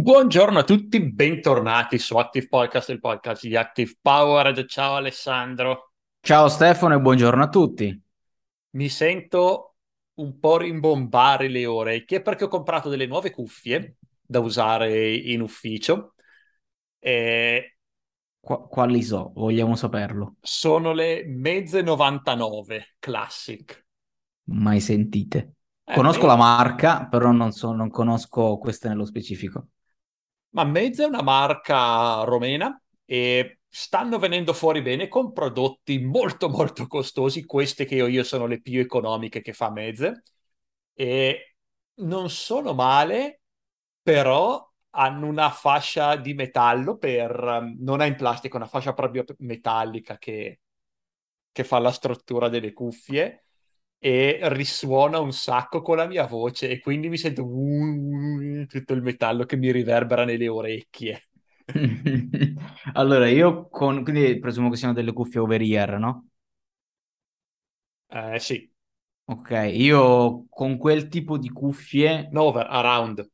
Buongiorno a tutti, bentornati su Active Podcast, il podcast di Active Power. Ciao Alessandro. Ciao Stefano e buongiorno a tutti. Mi sento un po' rimbombare le orecchie perché ho comprato delle nuove cuffie da usare in ufficio. E Qu- quali so? Vogliamo saperlo. sono le mezze 99 Classic. Mai sentite. Eh, Conosco la me- marca, però non, so- non conosco queste nello specifico. Ma Mezza è una marca romena e stanno venendo fuori bene con prodotti molto molto costosi. Queste che ho io sono le più economiche che fa Mezze e non sono male, però hanno una fascia di metallo per, um, non è in plastica, una fascia proprio metallica che, che fa la struttura delle cuffie e risuona un sacco con la mia voce e quindi mi sento tutto il metallo che mi riverbera nelle orecchie. Allora, io con... Quindi presumo che siano delle cuffie over-ear, no? Eh sì, Ok, io con quel tipo di cuffie... no, over, around.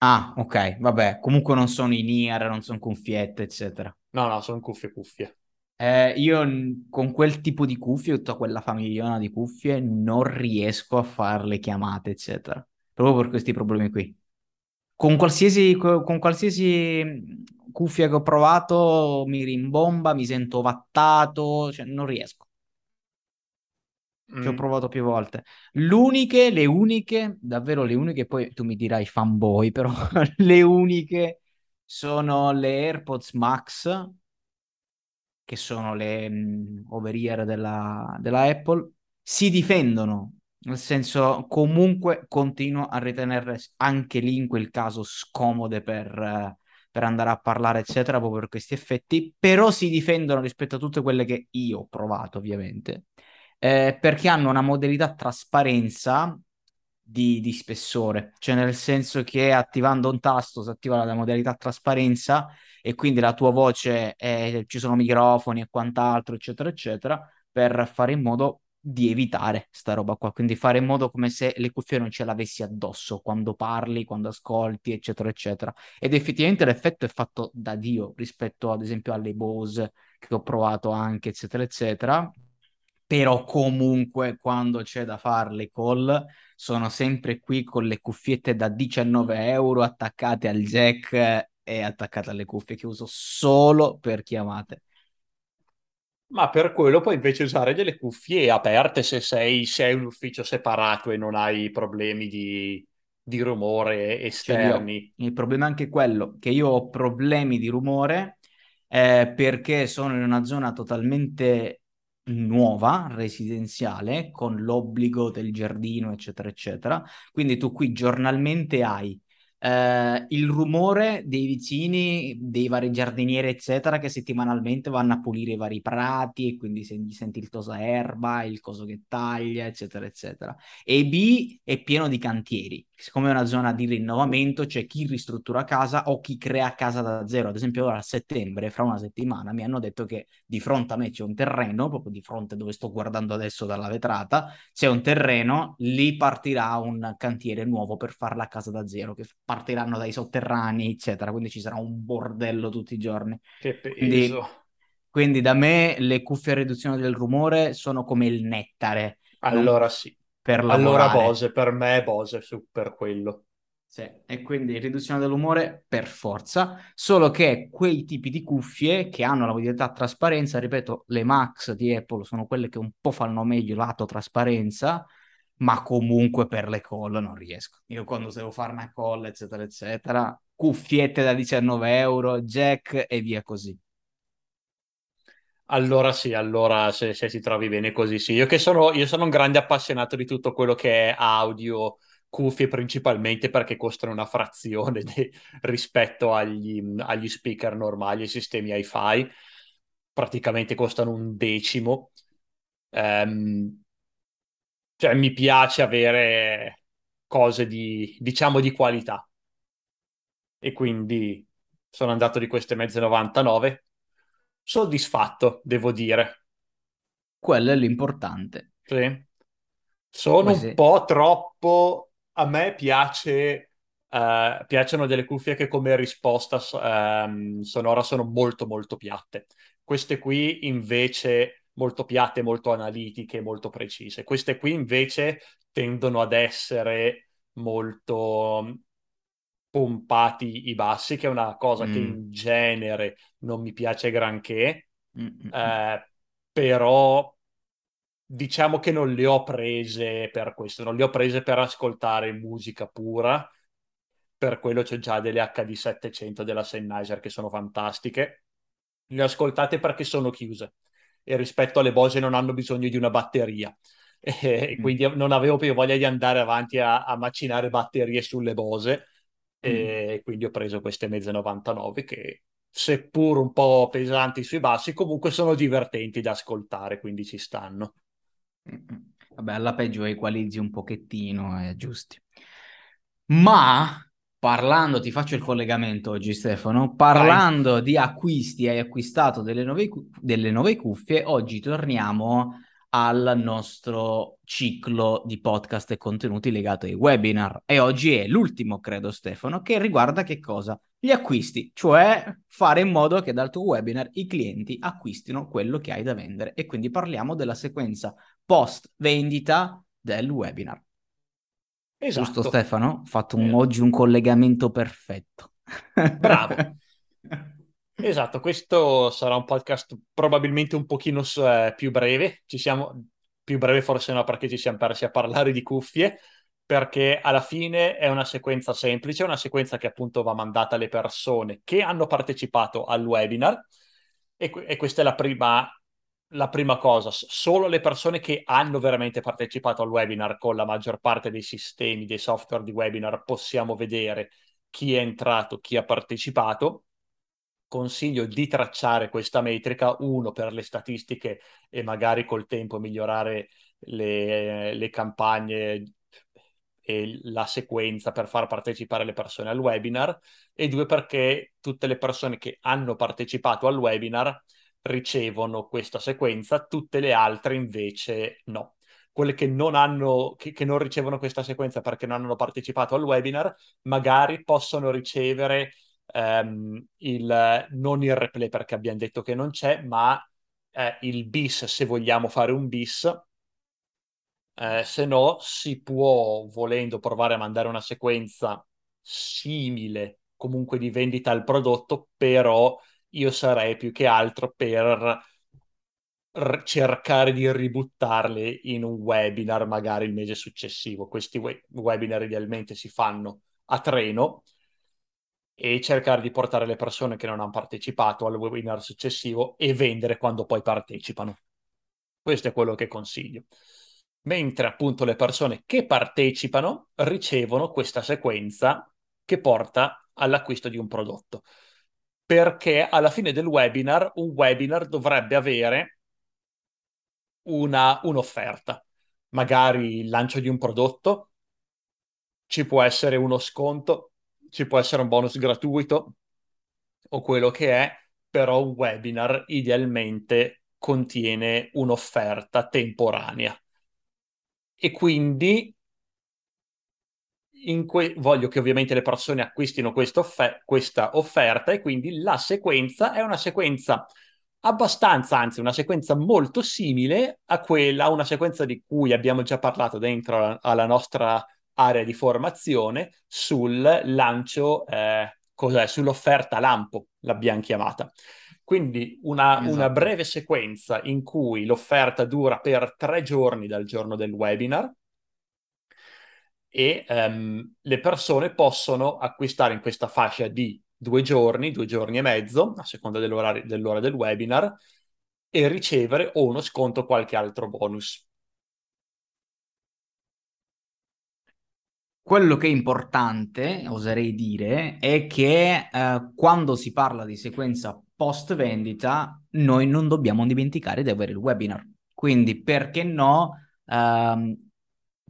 Ah, ok, vabbè. Comunque non sono in ear, non sono cuffiette, eccetera. No, no, sono cuffie cuffie. Eh, io con quel tipo di cuffie, tutta quella famigliona di cuffie, non riesco a fare le chiamate, eccetera. Proprio per questi problemi qui. Con qualsiasi, co- con qualsiasi cuffia che ho provato mi rimbomba, mi sento ovattato, cioè non riesco. Ci ho Mm. provato più volte. L'uniche, le uniche, davvero le uniche, poi tu mi dirai fanboy, però le uniche sono le AirPods Max che sono le mh, over-ear della, della Apple, si difendono. Nel senso, comunque continuo a ritenerle anche lì in quel caso scomode per, eh, per andare a parlare, eccetera, proprio per questi effetti, però si difendono rispetto a tutte quelle che io ho provato, ovviamente, eh, perché hanno una modalità trasparenza di, di spessore, cioè nel senso che attivando un tasto si attiva la modalità trasparenza e quindi la tua voce, è- ci sono microfoni e quant'altro, eccetera, eccetera, per fare in modo di evitare sta roba qua, quindi fare in modo come se le cuffie non ce l'avessi addosso quando parli, quando ascolti, eccetera, eccetera. Ed effettivamente l'effetto è fatto da Dio rispetto ad esempio alle Bose che ho provato anche, eccetera, eccetera. Però comunque quando c'è da fare le call sono sempre qui con le cuffiette da 19 euro attaccate al jack e attaccate alle cuffie che uso solo per chiamate. Ma per quello puoi invece usare delle cuffie aperte se sei, se hai un ufficio separato e non hai problemi di, di rumore Ce li ho. esterni. Il problema è anche quello che io ho problemi di rumore eh, perché sono in una zona totalmente nuova, residenziale, con l'obbligo del giardino, eccetera, eccetera. Quindi tu qui giornalmente hai eh, il rumore dei vicini, dei vari giardinieri, eccetera, che settimanalmente vanno a pulire i vari prati e quindi se- senti il tosaerba, il coso che taglia, eccetera, eccetera. E B è pieno di cantieri. Siccome è una zona di rinnovamento, c'è chi ristruttura casa o chi crea casa da zero. Ad esempio, ora a settembre, fra una settimana, mi hanno detto che di fronte a me c'è un terreno, proprio di fronte dove sto guardando adesso dalla vetrata, c'è un terreno, lì partirà un cantiere nuovo per fare la casa da zero, che partiranno dai sotterranei, eccetera. Quindi ci sarà un bordello tutti i giorni. Che Quindi, peso. quindi da me le cuffie a riduzione del rumore sono come il nettare, Allora sì. per Allora. Bose, per me è Bose su per quello. Sì, e quindi riduzione dell'umore per forza, solo che quei tipi di cuffie che hanno la modalità trasparenza, ripeto, le Max di Apple sono quelle che un po' fanno meglio lato trasparenza, ma comunque per le call non riesco. Io quando devo fare una call, eccetera, eccetera, cuffiette da 19 euro, jack e via così. Allora sì, allora se, se ti trovi bene così sì. Io che sono, io sono un grande appassionato di tutto quello che è audio, cuffie principalmente perché costano una frazione de- rispetto agli, agli speaker normali, ai sistemi hi-fi. Praticamente costano un decimo. Ehm, cioè mi piace avere cose di, diciamo, di qualità. E quindi sono andato di queste mezze 99. Soddisfatto, devo dire. Quello è l'importante. Sì. Sono Poi un po' troppo. A me piace uh, piacciono delle cuffie che come risposta um, sonora sono molto molto piatte. Queste qui invece molto piatte, molto analitiche, molto precise. Queste qui invece tendono ad essere molto pompati i bassi, che è una cosa mm. che in genere non mi piace granché, mm-hmm. eh, però diciamo che non le ho prese per questo, non le ho prese per ascoltare musica pura, per quello c'è già delle HD 700 della Sennheiser che sono fantastiche, le ho ascoltate perché sono chiuse e rispetto alle Bose non hanno bisogno di una batteria. E mm. quindi non avevo più voglia di andare avanti a, a macinare batterie sulle Bose. E mm. quindi ho preso queste mezze 99 che seppur un po' pesanti sui bassi comunque sono divertenti da ascoltare quindi ci stanno. Vabbè alla peggio equalizzi un pochettino è eh, giusti. Ma parlando ti faccio il collegamento oggi Stefano parlando Vai. di acquisti hai acquistato delle nuove, delle nuove cuffie oggi torniamo al nostro ciclo di podcast e contenuti legato ai webinar. E oggi è l'ultimo, credo, Stefano, che riguarda che cosa? Gli acquisti, cioè fare in modo che dal tuo webinar i clienti acquistino quello che hai da vendere. E quindi parliamo della sequenza post vendita del webinar. Esatto. Giusto Stefano? Ho fatto un, eh. oggi un collegamento perfetto. Bravo. Esatto, questo sarà un podcast probabilmente un pochino eh, più breve, ci siamo, più breve forse no perché ci siamo persi a parlare di cuffie, perché alla fine è una sequenza semplice, una sequenza che appunto va mandata alle persone che hanno partecipato al webinar e, e questa è la prima, la prima cosa, solo le persone che hanno veramente partecipato al webinar con la maggior parte dei sistemi, dei software di webinar possiamo vedere chi è entrato, chi ha partecipato. Consiglio di tracciare questa metrica, uno per le statistiche e magari col tempo migliorare le, le campagne e la sequenza per far partecipare le persone al webinar e due perché tutte le persone che hanno partecipato al webinar ricevono questa sequenza, tutte le altre invece no. Quelle che non, hanno, che, che non ricevono questa sequenza perché non hanno partecipato al webinar, magari possono ricevere ehm, il, non il replay perché abbiamo detto che non c'è, ma eh, il bis se vogliamo fare un bis. Eh, se no, si può, volendo, provare a mandare una sequenza simile comunque di vendita al prodotto, però io sarei più che altro per r- cercare di ributtarle in un webinar magari il mese successivo. Questi we- webinar idealmente si fanno a treno e cercare di portare le persone che non hanno partecipato al webinar successivo e vendere quando poi partecipano. Questo è quello che consiglio. Mentre appunto le persone che partecipano ricevono questa sequenza che porta all'acquisto di un prodotto. Perché alla fine del webinar, un webinar dovrebbe avere una, un'offerta, magari il lancio di un prodotto, ci può essere uno sconto, ci può essere un bonus gratuito o quello che è, però un webinar idealmente contiene un'offerta temporanea. E quindi que- voglio che ovviamente le persone acquistino offer- questa offerta e quindi la sequenza è una sequenza abbastanza, anzi una sequenza molto simile a quella, una sequenza di cui abbiamo già parlato dentro alla nostra area di formazione sul lancio, eh, cos'è, sull'offerta lampo, l'abbiamo chiamata. Quindi una, esatto. una, breve sequenza in cui l'offerta dura per tre giorni dal giorno del webinar e um, le persone possono acquistare in questa fascia di due giorni, due giorni e mezzo, a seconda dell'ora del webinar, e ricevere o uno sconto o qualche altro bonus. Quello che è importante, oserei dire, è che eh, quando si parla di sequenza post vendita, noi non dobbiamo dimenticare di avere il webinar. Quindi, perché no, ehm,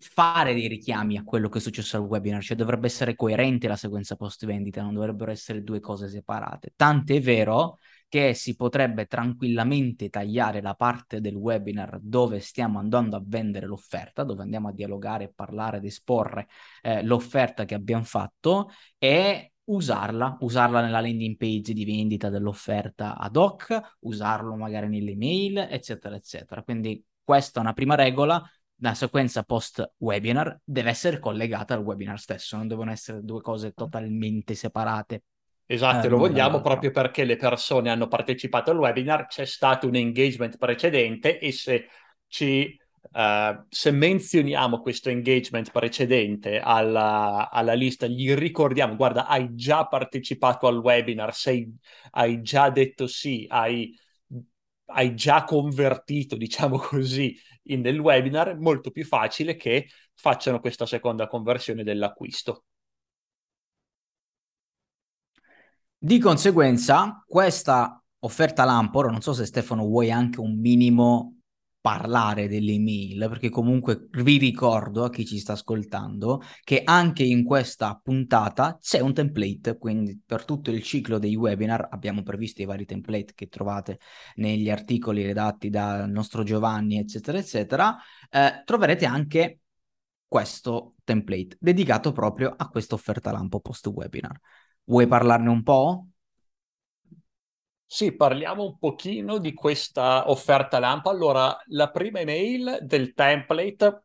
fare dei richiami a quello che è successo al webinar, cioè dovrebbe essere coerente la sequenza post vendita, non dovrebbero essere due cose separate. Tant'è vero che si potrebbe tranquillamente tagliare la parte del webinar dove stiamo andando a vendere l'offerta, dove andiamo a dialogare, parlare ed esporre eh, l'offerta che abbiamo fatto e usarla, usarla nella landing page di vendita dell'offerta ad hoc, usarlo magari nelle mail, eccetera, eccetera. Quindi questa è una prima regola, la sequenza post webinar deve essere collegata al webinar stesso, non devono essere due cose totalmente separate. Esatto, eh, lo vogliamo proprio perché le persone hanno partecipato al webinar, c'è stato un engagement precedente e se ci Uh, se menzioniamo questo engagement precedente alla, alla, lista, gli ricordiamo, guarda, hai già partecipato al webinar, sei, hai già detto sì, hai, hai già convertito, diciamo così, in, nel webinar, molto più facile che facciano questa seconda conversione dell'acquisto. Di conseguenza, questa offerta Lampor, non so se Stefano vuoi anche un minimo parlare delle email, perché comunque vi ricordo a chi ci sta ascoltando che anche in questa puntata c'è un template, quindi per tutto il ciclo dei webinar abbiamo previsto i vari template che trovate negli articoli redatti dal nostro Giovanni, eccetera, eccetera. Eh, troverete anche questo template dedicato proprio a questa offerta lampo post webinar. Vuoi parlarne un po'? Sì, parliamo un pochino di questa offerta lampo. Allora, la prima email del template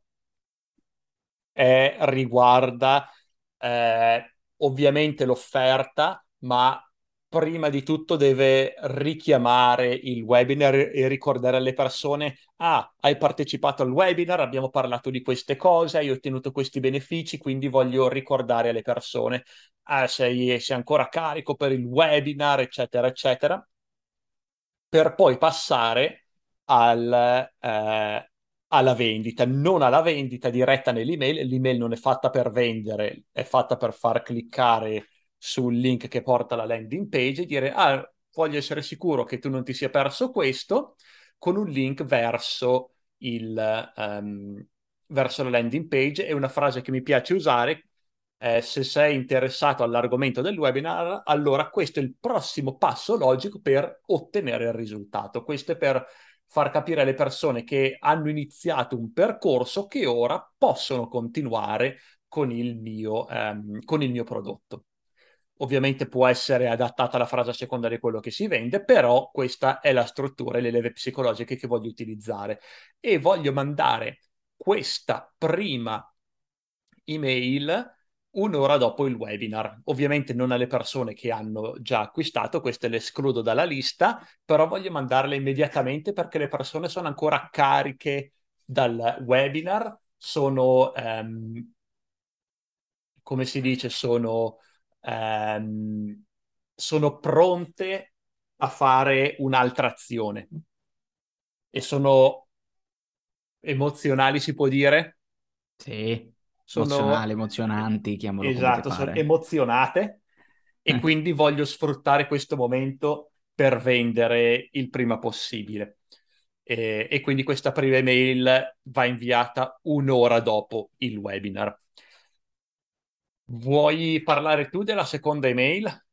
è, riguarda eh, ovviamente l'offerta, ma prima di tutto deve richiamare il webinar e ricordare alle persone, ah, hai partecipato al webinar, abbiamo parlato di queste cose, hai ottenuto questi benefici, quindi voglio ricordare alle persone, ah, sei, sei ancora carico per il webinar, eccetera, eccetera, per poi passare al, eh, alla vendita, non alla vendita diretta nell'email, l'email non è fatta per vendere, è fatta per far cliccare sul link che porta alla landing page e dire ah, voglio essere sicuro che tu non ti sia perso questo con un link verso, il, um, verso la landing page. E una frase che mi piace usare eh, se sei interessato all'argomento del webinar, allora questo è il prossimo passo logico per ottenere il risultato. Questo è per far capire alle persone che hanno iniziato un percorso che ora possono continuare con il mio, ehm, con il mio prodotto. Ovviamente può essere adattata la frase a seconda di quello che si vende, però questa è la struttura e le leve psicologiche che voglio utilizzare. E voglio mandare questa prima email un'ora dopo il webinar. Ovviamente non alle persone che hanno già acquistato, queste le escludo dalla lista, però voglio mandarle immediatamente perché le persone sono ancora cariche dal webinar, sono, um, come si dice, sono ehm, sono pronte a fare un'altra azione e sono emozionali, si può dire? Sì, sono... emozionali, emozionanti, chiamalo Esatto, sono emozionate e quindi voglio sfruttare questo momento per vendere il prima possibile. E, e, quindi questa prima email va inviata un'ora dopo il webinar. Vuoi parlare tu della seconda email?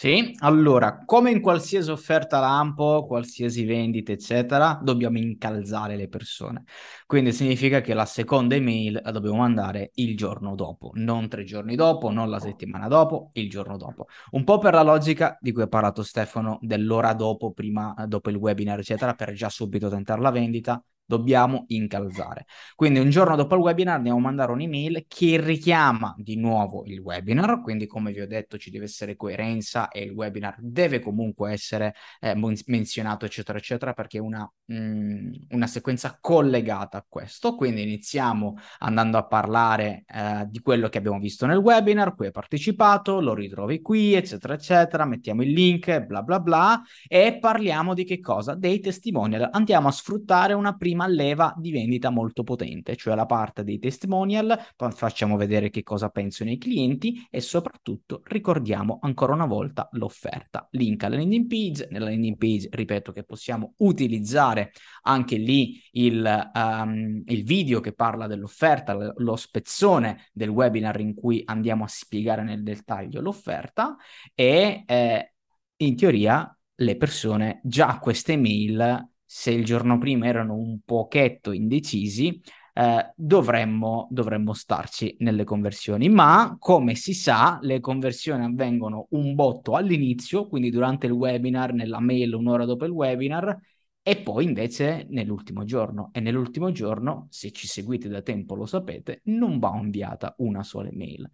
Sì, allora, come in qualsiasi offerta lampo, qualsiasi vendita, eccetera, dobbiamo incalzare le persone. Quindi significa che la seconda email la dobbiamo mandare il giorno dopo, non tre giorni dopo, non la settimana dopo, il giorno dopo. Un po' per la logica di cui ha parlato Stefano dell'ora dopo, prima, dopo il webinar, eccetera, per già subito tentare la vendita, dobbiamo incalzare. Quindi un giorno dopo il webinar andiamo a mandare un'email che richiama di nuovo il webinar, quindi come vi ho detto ci deve essere coerenza e il webinar deve comunque essere eh, menzionato eccetera eccetera perché è una, mm, una sequenza collegata a questo, quindi iniziamo andando a parlare eh, di quello che abbiamo visto nel webinar, cui hai partecipato, lo ritrovi qui eccetera eccetera, mettiamo il link bla bla bla e parliamo di che cosa? Dei testimonial, andiamo a sfruttare una prima prima leva di vendita molto potente, cioè la parte dei testimonial, facciamo vedere che cosa pensano i clienti e soprattutto ricordiamo ancora una volta l'offerta. Link alla landing page, nella landing page ripeto che possiamo utilizzare anche lì il, um, il video che parla dell'offerta, lo spezzone del webinar in cui andiamo a spiegare nel dettaglio l'offerta e eh, in teoria le persone già queste mail, se il giorno prima erano un pochetto indecisi, eh, dovremmo, dovremmo starci nelle conversioni. Ma come si sa, le conversioni avvengono un botto all'inizio, quindi durante il webinar, nella mail un'ora dopo il webinar, e poi invece nell'ultimo giorno. E nell'ultimo giorno, se ci seguite da tempo lo sapete, non va inviata una sola mail.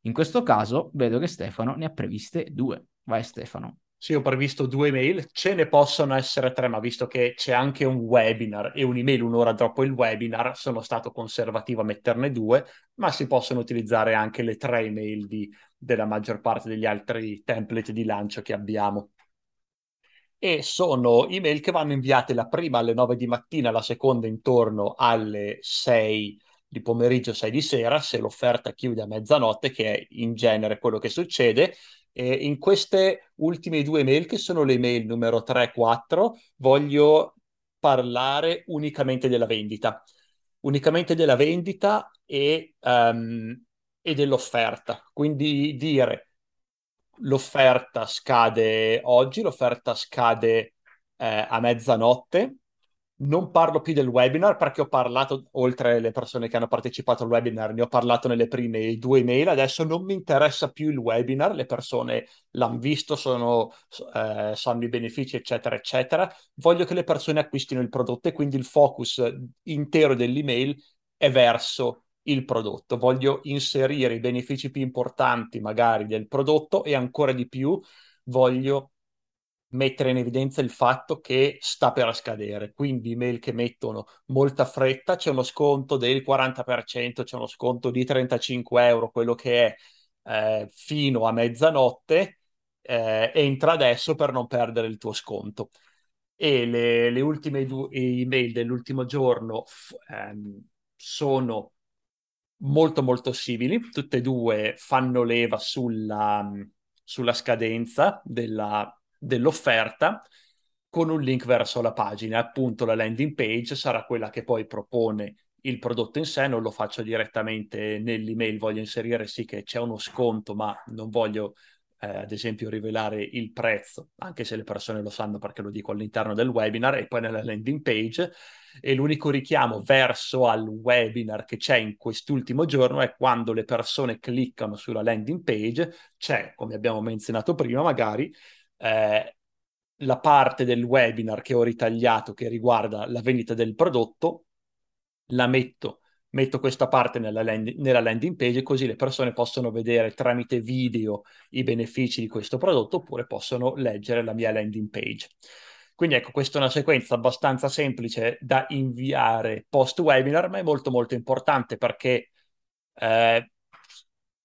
In questo caso vedo che Stefano ne ha previste due. Vai Stefano. Sì, ho previsto due mail, ce ne possono essere tre, ma visto che c'è anche un webinar e un'email un'ora dopo il webinar, sono stato conservativo a metterne due, ma si possono utilizzare anche le tre email di, della maggior parte degli altri template di lancio che abbiamo. E sono email che vanno inviate la prima alle 9 di mattina, la seconda intorno alle 6 di pomeriggio, 6 di sera, se l'offerta chiude a mezzanotte, che è in genere quello che succede e in queste ultime due mail, che sono le mail numero 3 e 4, voglio parlare unicamente della vendita. Unicamente della vendita e, um, e dell'offerta. Quindi dire l'offerta scade oggi, l'offerta scade eh, a mezzanotte, non parlo più del webinar perché ho parlato, oltre alle persone che hanno partecipato al webinar, ne ho parlato nelle prime due mail, adesso non mi interessa più il webinar, le persone l'hanno visto, sono, eh, sanno i benefici, eccetera, eccetera. Voglio che le persone acquistino il prodotto e quindi il focus intero dell'email è verso il prodotto. Voglio inserire i benefici più importanti magari del prodotto e ancora di più voglio mettere in evidenza il fatto che sta per scadere, quindi email che mettono molta fretta, c'è uno sconto del 40%, c'è uno sconto di 35 euro, quello che è eh, fino a mezzanotte, eh, entra adesso per non perdere il tuo sconto. E le, le ultime due email dell'ultimo giorno f- ehm, sono molto molto simili, tutte e due fanno leva sulla, sulla scadenza della dell'offerta con un link verso la pagina. Appunto la landing page sarà quella che poi propone il prodotto in sé, non lo faccio direttamente nell'email, voglio inserire sì che c'è uno sconto, ma non voglio eh, ad esempio rivelare il prezzo, anche se le persone lo sanno perché lo dico all'interno del webinar e poi nella landing page. E l'unico richiamo verso al webinar che c'è in quest'ultimo giorno è quando le persone cliccano sulla landing page, c'è, come abbiamo menzionato prima, magari eh, la parte del webinar che ho ritagliato che riguarda la vendita del prodotto, la metto, metto questa parte nella, land- nella landing page così le persone possono vedere tramite video i benefici di questo prodotto oppure possono leggere la mia landing page. Quindi ecco, questa è una sequenza abbastanza semplice da inviare post webinar, ma è molto molto importante perché eh,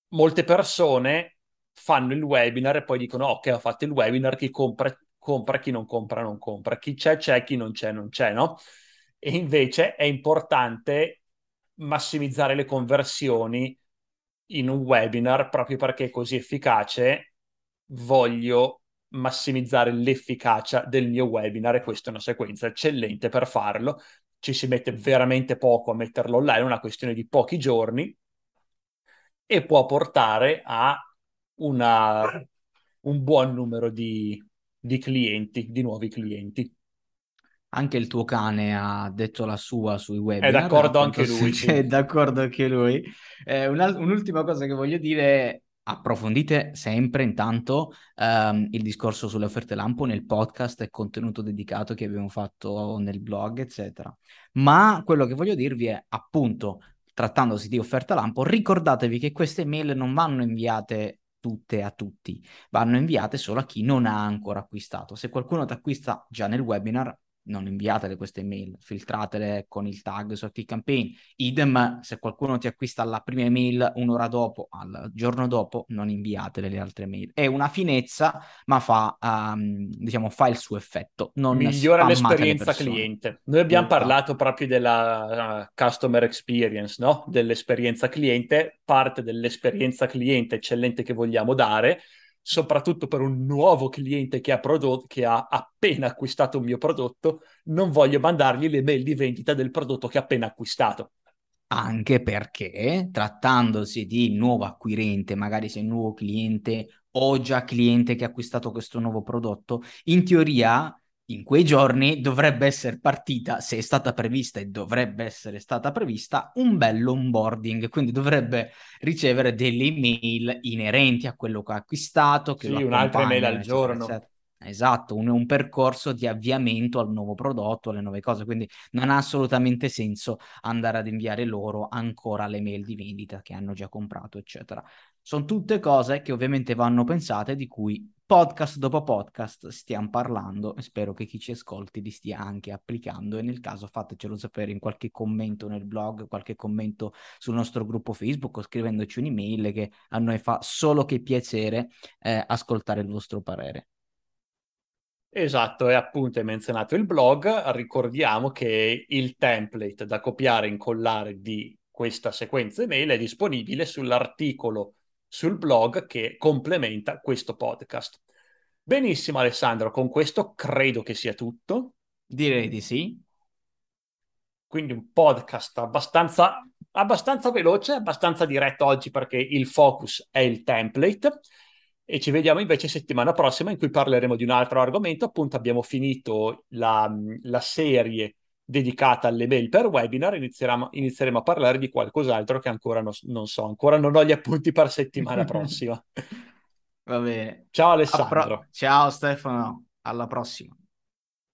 molte persone fanno il webinar e poi dicono ok ho fatto il webinar, chi compra compra, chi non compra non compra, chi c'è c'è, chi non c'è non c'è, no? E invece è importante massimizzare le conversioni in un webinar proprio perché è così efficace, voglio massimizzare l'efficacia del mio webinar e questa è una sequenza eccellente per farlo. Ci si mette veramente poco a metterlo online, è una questione di pochi giorni e può portare a una, un buon numero di, di clienti, di nuovi clienti. Anche il tuo cane ha detto la sua sui webinar. È d'accordo anche lui. Sì. È d'accordo anche lui. Eh, un'ultima cosa che voglio dire è approfondite sempre intanto um, il discorso sulle offerte lampo nel podcast e contenuto dedicato che abbiamo fatto nel blog, eccetera. Ma quello che voglio dirvi è appunto, trattandosi di offerta lampo, ricordatevi che queste mail non vanno inviate tutte a tutti, vanno inviate solo a chi non ha ancora acquistato. Se qualcuno ti acquista già nel webinar, non inviatele queste email, filtratele con il tag sotto i campaign. Idem, se qualcuno ti acquista la prima email un'ora dopo, al giorno dopo, non inviatele le altre mail. È una finezza, ma fa, um, diciamo, fa il suo effetto. Non Migliora l'esperienza cliente. Noi abbiamo esatto. parlato proprio della uh, customer experience, no? Dell'esperienza cliente, parte dell'esperienza cliente eccellente che vogliamo dare soprattutto per un nuovo cliente che ha, prodotto, che ha appena acquistato un mio prodotto, non voglio mandargli le mail di vendita del prodotto che ha appena acquistato. Anche perché, trattandosi di nuovo acquirente, magari sei un nuovo cliente o già cliente che ha acquistato questo nuovo prodotto, in teoria in quei giorni dovrebbe essere partita, se è stata prevista e dovrebbe essere stata prevista, un bello onboarding, quindi dovrebbe ricevere delle email inerenti a quello che ha acquistato. Che sì, un'altra email al eccetera, giorno. Eccetera. Esatto, un, un, percorso di avviamento al nuovo prodotto, alle nuove cose, quindi non ha assolutamente senso andare ad inviare loro ancora le mail di vendita che hanno già comprato, eccetera. Sono tutte cose che ovviamente vanno pensate, di cui podcast dopo podcast stiamo parlando. E spero che chi ci ascolti li stia anche applicando. E nel caso fatecelo sapere in qualche commento nel blog, qualche commento sul nostro gruppo Facebook o scrivendoci un'email che a noi fa solo che piacere eh, ascoltare il vostro parere. Esatto, e appunto hai menzionato il blog, ricordiamo che il template da copiare e incollare di questa sequenza email è disponibile sull'articolo sul blog che complementa questo podcast. Benissimo Alessandro, con questo credo che sia tutto. Direi di sì. Quindi un podcast abbastanza, abbastanza veloce, abbastanza diretto oggi perché il focus è il template e ci vediamo invece settimana prossima in cui parleremo di un altro argomento. Appunto abbiamo finito la, la serie dedicata alle mail per webinar, inizieremo, inizieremo a parlare di qualcos'altro che ancora no, non so, ancora non ho gli appunti per settimana prossima. Va bene. Ciao Alessandro. Pro- Ciao Stefano, alla prossima.